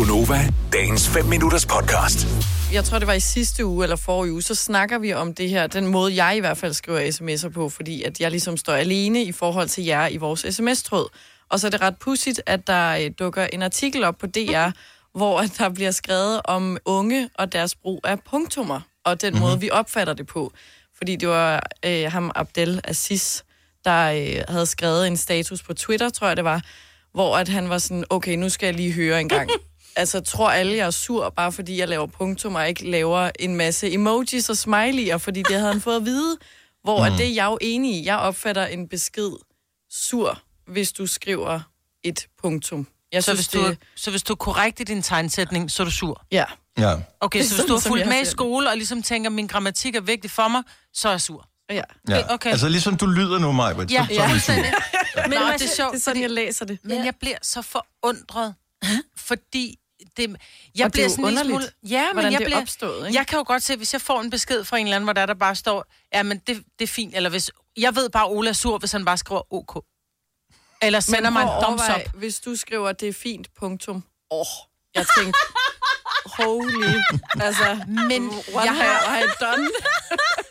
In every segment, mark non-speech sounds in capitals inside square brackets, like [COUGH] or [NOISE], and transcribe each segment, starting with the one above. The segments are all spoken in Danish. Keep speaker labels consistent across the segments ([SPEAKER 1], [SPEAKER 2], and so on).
[SPEAKER 1] Gunova, dagens 5 minutters podcast.
[SPEAKER 2] jeg tror, det var i sidste uge eller forrige uge, så snakker vi om det her, den måde, jeg i hvert fald skriver sms'er på, fordi at jeg ligesom står alene i forhold til jer i vores sms-tråd. Og så er det ret pudsigt, at der øh, dukker en artikel op på DR, hvor der bliver skrevet om unge og deres brug af punktummer, og den mm-hmm. måde, vi opfatter det på. Fordi det var øh, ham, Abdel Aziz, der øh, havde skrevet en status på Twitter, tror jeg det var, hvor at han var sådan, okay, nu skal jeg lige høre en gang. [LAUGHS] altså, tror alle, jeg er sur, bare fordi jeg laver punktum, og ikke laver en masse emojis og smiley'er, fordi det havde han fået at vide. Hvor mm. at det er jeg jo enig i. Jeg opfatter en besked sur, hvis du skriver et punktum. Jeg
[SPEAKER 3] Så
[SPEAKER 2] synes,
[SPEAKER 3] hvis, du,
[SPEAKER 2] det...
[SPEAKER 3] så hvis du er korrekt i din tegnsætning, så er du sur.
[SPEAKER 2] Ja.
[SPEAKER 4] Ja.
[SPEAKER 3] Okay,
[SPEAKER 2] Det er
[SPEAKER 3] så hvis [LAUGHS] du har fulgt med i
[SPEAKER 2] det.
[SPEAKER 3] skole, og ligesom tænker, min grammatik er vigtig for mig, så er jeg sur.
[SPEAKER 2] ja.
[SPEAKER 4] ja.
[SPEAKER 3] Okay.
[SPEAKER 4] Altså ligesom du lyder nu, Maja.
[SPEAKER 3] Ja,
[SPEAKER 4] så, så er
[SPEAKER 3] ja.
[SPEAKER 4] sur.
[SPEAKER 3] fuldstændig. [LAUGHS] Men Nå, det er
[SPEAKER 5] jeg-
[SPEAKER 3] sjovt,
[SPEAKER 2] Det er sådan, jeg læser det.
[SPEAKER 3] men jeg bliver så forundret, fordi det, jeg
[SPEAKER 2] Og det er
[SPEAKER 3] bliver sådan lille smule...
[SPEAKER 2] underligt,
[SPEAKER 3] Ja, men jeg
[SPEAKER 2] det er
[SPEAKER 3] bliver...
[SPEAKER 2] opstået, ikke?
[SPEAKER 3] Jeg kan jo godt se, hvis jeg får en besked fra en eller anden, hvor der, der bare står, ja, men det, det er fint, eller hvis... Jeg ved bare, Ola er sur, hvis han bare skriver OK. Eller sender mig en thumbs up.
[SPEAKER 2] hvis du skriver, det er fint, punktum. Åh, oh, jeg tænkte, holy, altså,
[SPEAKER 3] Men
[SPEAKER 2] what
[SPEAKER 3] jeg har-
[SPEAKER 2] have I done?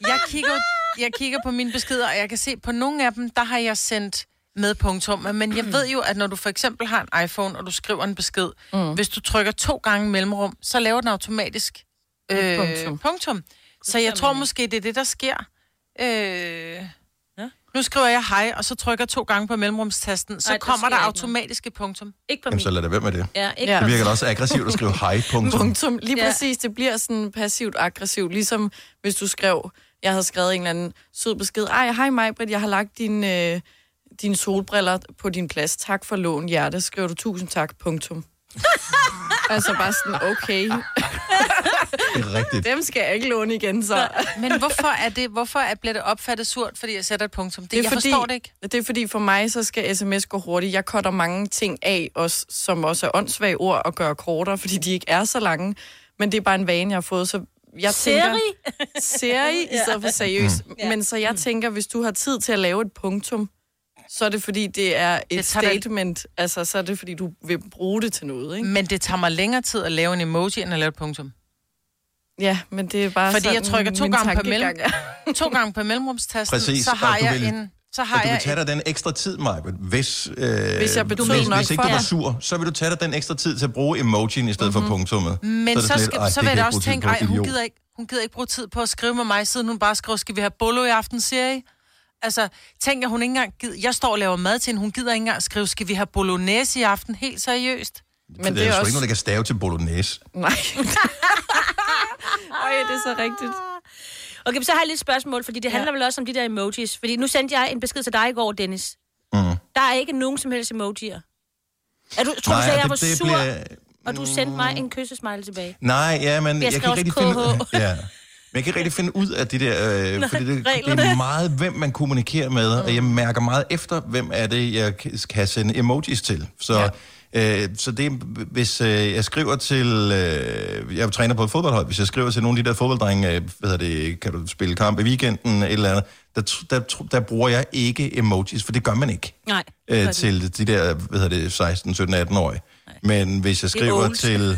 [SPEAKER 2] [LAUGHS]
[SPEAKER 3] jeg kigger, jeg kigger på mine beskeder, og jeg kan se, på nogle af dem, der har jeg sendt med punktum. Men jeg ved jo, at når du for eksempel har en iPhone, og du skriver en besked, mm. hvis du trykker to gange mellemrum, så laver den automatisk øh,
[SPEAKER 2] punktum.
[SPEAKER 3] punktum. Så jeg tror måske, det er det, der sker. Øh, nu skriver jeg hej, og så trykker jeg to gange på mellemrumstasten, så
[SPEAKER 5] Ej,
[SPEAKER 3] kommer der
[SPEAKER 5] ikke
[SPEAKER 3] automatiske punktum.
[SPEAKER 5] Ikke på
[SPEAKER 4] Jamen,
[SPEAKER 5] min.
[SPEAKER 4] så lad det være med det.
[SPEAKER 5] Ja, ikke
[SPEAKER 2] Ja.
[SPEAKER 4] Det virker da også aggressivt at skrive hej, punktum. [LAUGHS]
[SPEAKER 2] Punktum. Lige
[SPEAKER 5] Ja.
[SPEAKER 2] præcis, det bliver sådan passivt-aggressivt, ligesom hvis du skrev, jeg havde skrevet en eller anden sød besked, ej, hej mig, Britt, jeg har lagt din, øh, dine solbriller på din plads, tak for lån, hjerte, skriver du tusind tak, punktum. [LAUGHS] altså bare sådan, okay,
[SPEAKER 4] Det er rigtigt.
[SPEAKER 2] dem skal jeg ikke låne igen, så.
[SPEAKER 3] Men hvorfor er det, hvorfor er, bliver det opfattet surt, fordi jeg sætter et punktum? Det,
[SPEAKER 2] Det er
[SPEAKER 3] jeg
[SPEAKER 2] fordi,
[SPEAKER 3] forstår det ikke.
[SPEAKER 2] Det er fordi, for mig, så skal sms gå hurtigt. Jeg cutter mange ting af, også, som også er åndssvage ord, og gør kortere, fordi de ikke er så lange. Men det er bare en vane, jeg har fået, så jeg tænker...
[SPEAKER 5] Seri?
[SPEAKER 2] Seri, i stedet for seriøs.
[SPEAKER 5] Ja.
[SPEAKER 2] Men så jeg tænker, hvis du har tid til at lave et punktum, så er det fordi, det er et
[SPEAKER 3] Det tager det-
[SPEAKER 2] statement. Altså, så er det fordi, du vil bruge det til noget, ikke?
[SPEAKER 3] Men det tager mig længere tid at lave en emoji, end at lave et punktum.
[SPEAKER 2] Ja, men det er bare
[SPEAKER 3] Fordi
[SPEAKER 2] sådan,
[SPEAKER 3] jeg trykker to gange på mellem-. To gange på mellemrumstasten,
[SPEAKER 4] Præcis,
[SPEAKER 3] så har jeg
[SPEAKER 4] vil-
[SPEAKER 3] en... Så har
[SPEAKER 4] Og du vil
[SPEAKER 3] jeg
[SPEAKER 4] tage dig den ekstra tid, Maja, hvis, øh,
[SPEAKER 2] Hvis jeg betød
[SPEAKER 4] hvis,
[SPEAKER 2] nok
[SPEAKER 4] hvis ikke
[SPEAKER 2] for
[SPEAKER 4] du var sur, så vil du tage dig den ekstra tid til at bruge emojien i stedet mm-hmm. for punktummet.
[SPEAKER 3] men så,
[SPEAKER 4] sådan
[SPEAKER 3] skal,
[SPEAKER 4] lidt, "Ej,
[SPEAKER 3] så
[SPEAKER 4] det
[SPEAKER 3] vil jeg
[SPEAKER 4] jeg
[SPEAKER 3] også tænke, ej, hun
[SPEAKER 4] idiot."
[SPEAKER 3] gider, ikke, hun gider ikke bruge tid på at skrive med mig, siden hun bare skriver, skal vi have bolo i aften, serie? Altså, tænk, at hun ikke engang gider, jeg står og laver mad til hende, hun gider ikke engang skrive, skal vi have bolognese i aften, helt seriøst?
[SPEAKER 4] Men det,
[SPEAKER 2] det
[SPEAKER 4] er
[SPEAKER 2] er
[SPEAKER 4] sgu
[SPEAKER 2] også-
[SPEAKER 4] ikke noget, der kan stave til bolognese.
[SPEAKER 2] Nej. [LAUGHS] Øj, det er så rigtigt.
[SPEAKER 5] Okay, men så har jeg lidt et spørgsmål, fordi det handler vel også om de der emojis. Fordi nu sendte jeg en besked til dig i går, Dennis.
[SPEAKER 4] Mm.
[SPEAKER 5] Der er ikke nogen som helst emojier. Er du, tror du,
[SPEAKER 4] Nej,
[SPEAKER 5] sagde,
[SPEAKER 4] og
[SPEAKER 5] jeg var
[SPEAKER 4] det- det
[SPEAKER 5] sur,
[SPEAKER 4] bliver-
[SPEAKER 5] og du sendte mig en kyssesmiley tilbage?
[SPEAKER 4] Nej, ja, men jeg,
[SPEAKER 5] Jeg
[SPEAKER 4] kan ikke rigtig finde [LAUGHS] ja. Men jeg kan ikke rigtig finde ud af det der, øh, [LAUGHS] fordi det, det er meget, hvem man kommunikerer med, og jeg mærker meget efter, hvem er det, jeg kan- sende emojis til. Så, ja. øh, så det hvis øh, jeg skriver til, øh, jeg træner på et fodboldhold, hvis jeg skriver til nogle af de der fodbolddrenge, øh, hvad det, kan du spille kamp i weekenden, eller andet, der, der, der bruger jeg ikke emojis, for det gør man ikke
[SPEAKER 5] Nej.
[SPEAKER 4] øh, til de der, hvad hedder det, 16, 17, 18-årige. Men hvis jeg
[SPEAKER 5] er
[SPEAKER 4] skriver til...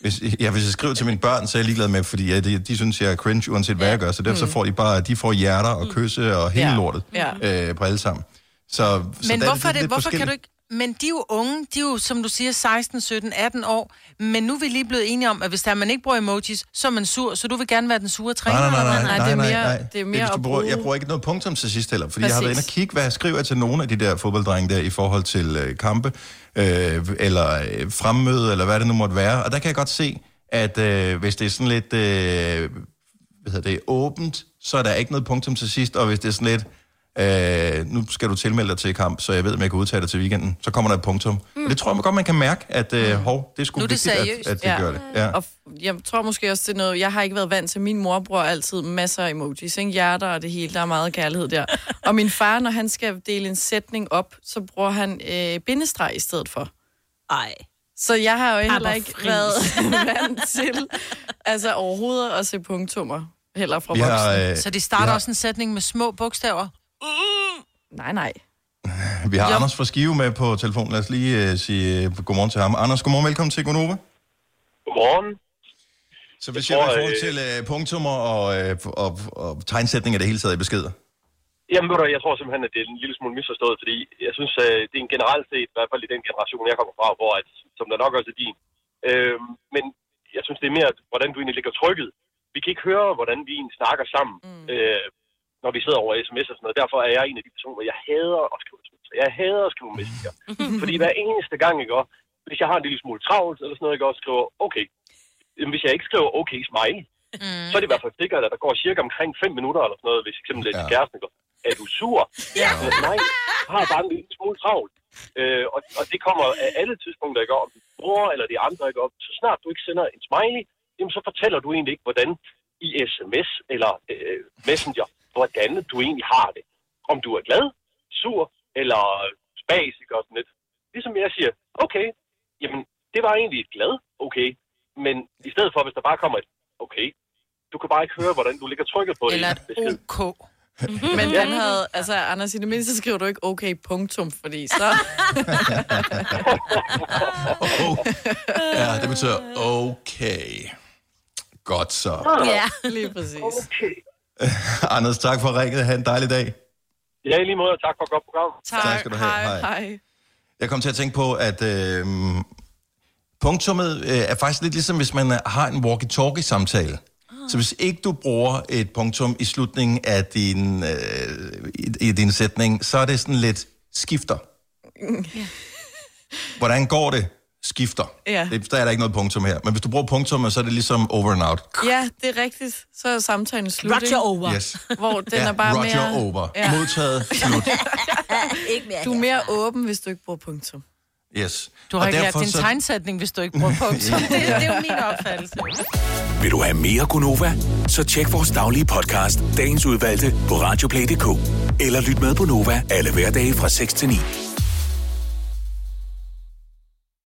[SPEAKER 4] Hvis, ja, hvis jeg skriver til mine børn, så er jeg ligeglad med, fordi ja, de, de synes, jeg er cringe, uanset hvad jeg gør. Så derfor så får de bare, de får hjerter og kysse og hele
[SPEAKER 2] Ja.
[SPEAKER 4] lortet
[SPEAKER 2] Ja.
[SPEAKER 4] øh, på alle sammen. Så, så
[SPEAKER 3] Men hvorfor, det,
[SPEAKER 4] lidt
[SPEAKER 3] hvorfor kan du ikke... Men de er jo unge, de er jo, som du siger, 16, 17, 18 år. Men nu er vi lige blevet enige om, at hvis der man ikke bruger emojis, så er man sur, så du vil gerne være den sure træner.
[SPEAKER 4] Nej, nej, nej, nej?
[SPEAKER 2] Nej, det er
[SPEAKER 4] nej,
[SPEAKER 2] mere-
[SPEAKER 4] nej.
[SPEAKER 2] det er mere
[SPEAKER 4] du
[SPEAKER 2] at
[SPEAKER 4] bruger,
[SPEAKER 2] bruge-
[SPEAKER 4] Jeg bruger ikke noget punktum til sidst heller, fordi jeg har været inde og
[SPEAKER 2] Præcis.
[SPEAKER 4] kigge, hvad jeg skriver til nogle af de der fodbolddrenge der i forhold til øh, kampe, øh, eller øh, fremmøde, eller hvad det nu måtte være. Og der kan jeg godt se, at øh, hvis det er sådan lidt, øh, hvad hedder det, åbent, så er der ikke noget punktum til sidst, og hvis det er sådan lidt, øh, nu skal du tilmelde dig til kamp, så jeg ved, om jeg kan udtage dig til weekenden, så kommer der et punktum. Mm. Og det tror jeg godt, man kan mærke, at øh, hov, det er sgu
[SPEAKER 3] Nu er det
[SPEAKER 4] vigtigt, at,
[SPEAKER 3] seriøst.
[SPEAKER 4] at det
[SPEAKER 2] Ja.
[SPEAKER 4] gør det. Ja.
[SPEAKER 2] Og jeg tror måske også, det er noget, jeg har ikke været vant til. Min mor bruger altid masser af emojis, ikke? hjerter og det hele. Der er meget kærlighed der. [LAUGHS] Og min far, når han skal dele en sætning op, så bruger han øh, bindestreg i stedet for.
[SPEAKER 5] Ej.
[SPEAKER 2] Så jeg har jo heller ikke været [LAUGHS] vant til altså overhovedet at se punktummer. Heller fra voksne.
[SPEAKER 4] har, øh,
[SPEAKER 3] Så de starter
[SPEAKER 4] har-
[SPEAKER 3] også en sætning med små bogstaver.
[SPEAKER 2] Nej, nej.
[SPEAKER 4] Vi har
[SPEAKER 3] Jo.
[SPEAKER 4] Anders fra Skive med på telefonen. Lad os lige uh, sige uh, godmorgen til ham. Anders, godmorgen. Velkommen til Gonova.
[SPEAKER 6] Godmorgen.
[SPEAKER 4] Så hvad
[SPEAKER 6] Jeg
[SPEAKER 4] siger du i
[SPEAKER 6] tror,
[SPEAKER 4] forhold
[SPEAKER 6] øh,
[SPEAKER 4] til uh, punktummer og, uh, og, og tegnsætning af det hele taget i beskeder?
[SPEAKER 6] Jamen, du, jeg tror simpelthen, at det er en lille smule misforstået, fordi jeg synes, øh, det er en generelt set, i hvert fald i den generation, jeg kommer fra, hvor at, som der nok også er din. Øh, men jeg synes, det er mere, hvordan du egentlig ligger trykket. Vi kan ikke høre, hvordan vi egentlig snakker sammen, mm. øh, når vi sidder over sms og sådan noget. Derfor er jeg en af de personer, jeg hader at skrive sms'er. Jeg hader at skrive messenger. [LAUGHS] fordi hver eneste gang, ikke også, hvis jeg har en lille smule travlt eller sådan noget, ikke også, skriver okay. Jamen, hvis jeg ikke skriver okay smiley, mm. så er det i hvert fald sikkert, at der går cirka omkring 5 minutter eller sådan noget, hvis eksempel det er
[SPEAKER 4] Ja.
[SPEAKER 6] ja. kæresten, går, er du sur?
[SPEAKER 5] Ja.
[SPEAKER 6] Øh, nej, jeg har bare en lille smule travlt. Øh, og, og det kommer af alle tidspunkter, ikke? Om din bror eller de andre, ikke? Og så snart du ikke sender en smiley, jamen, så fortæller du egentlig ikke, hvordan i sms eller øh, messenger, hvordan du egentlig har det. Om du er glad, sur eller ikke? Og sådan lidt. Ligesom jeg siger, okay, jamen, det var egentlig et glad, okay. Men i stedet for, hvis der bare kommer et okay, du kan bare ikke høre, hvordan du ligger trykket på
[SPEAKER 3] Eller
[SPEAKER 6] det.
[SPEAKER 3] et
[SPEAKER 6] besked.
[SPEAKER 3] OK.
[SPEAKER 2] Men den havde, altså Anders, i det mindste skriver du ikke okay punktum, fordi så...
[SPEAKER 4] Oh. [LAUGHS] Ja, det betyder okay. Godt så.
[SPEAKER 5] Ja.
[SPEAKER 2] Lige præcis.
[SPEAKER 6] Okay. [LAUGHS]
[SPEAKER 4] Anders, tak for ringet. Ha' en dejlig dag.
[SPEAKER 6] Ja, i lige måde, og tak for et godt program.
[SPEAKER 4] Tak skal du have. Hej.
[SPEAKER 2] Hej.
[SPEAKER 4] Jeg kom til at tænke på, at øh, punktummet øh, er faktisk lidt ligesom, hvis man øh, har en walkie-talkie-samtale. Så hvis ikke du bruger et punktum i slutningen af din, øh, i, i din sætning, så er det sådan lidt skifter. Hvordan går det? Skifter.
[SPEAKER 2] Ja.
[SPEAKER 4] Det, der er der ikke noget punktum her. Men hvis du bruger punktummet, så er det ligesom over and out.
[SPEAKER 2] Ja, det er rigtigt. Så er samtalen slut,
[SPEAKER 5] Roger
[SPEAKER 2] ikke?
[SPEAKER 5] over.
[SPEAKER 4] Yes.
[SPEAKER 2] Hvor den
[SPEAKER 4] ja,
[SPEAKER 2] er bare
[SPEAKER 4] Roger
[SPEAKER 2] mere...
[SPEAKER 4] over.
[SPEAKER 2] Ja.
[SPEAKER 4] Modtaget. Slut. [LAUGHS]
[SPEAKER 5] Ikke mere
[SPEAKER 2] Du er
[SPEAKER 5] her.
[SPEAKER 2] mere åben, hvis du ikke bruger punktum.
[SPEAKER 4] Yes.
[SPEAKER 3] Du har
[SPEAKER 4] Og
[SPEAKER 3] ikke lært
[SPEAKER 4] derfor
[SPEAKER 3] din
[SPEAKER 4] så-
[SPEAKER 3] tegnsætning, hvis du ikke bruger punktum. [LAUGHS] det, det er jo min opfattelse.
[SPEAKER 1] Vil du have mere Gunova? Så tjek vores daglige podcast, dagens udvalgte, på radioplay.dk. Eller lyt med på Nova alle hverdage fra 6 til 9.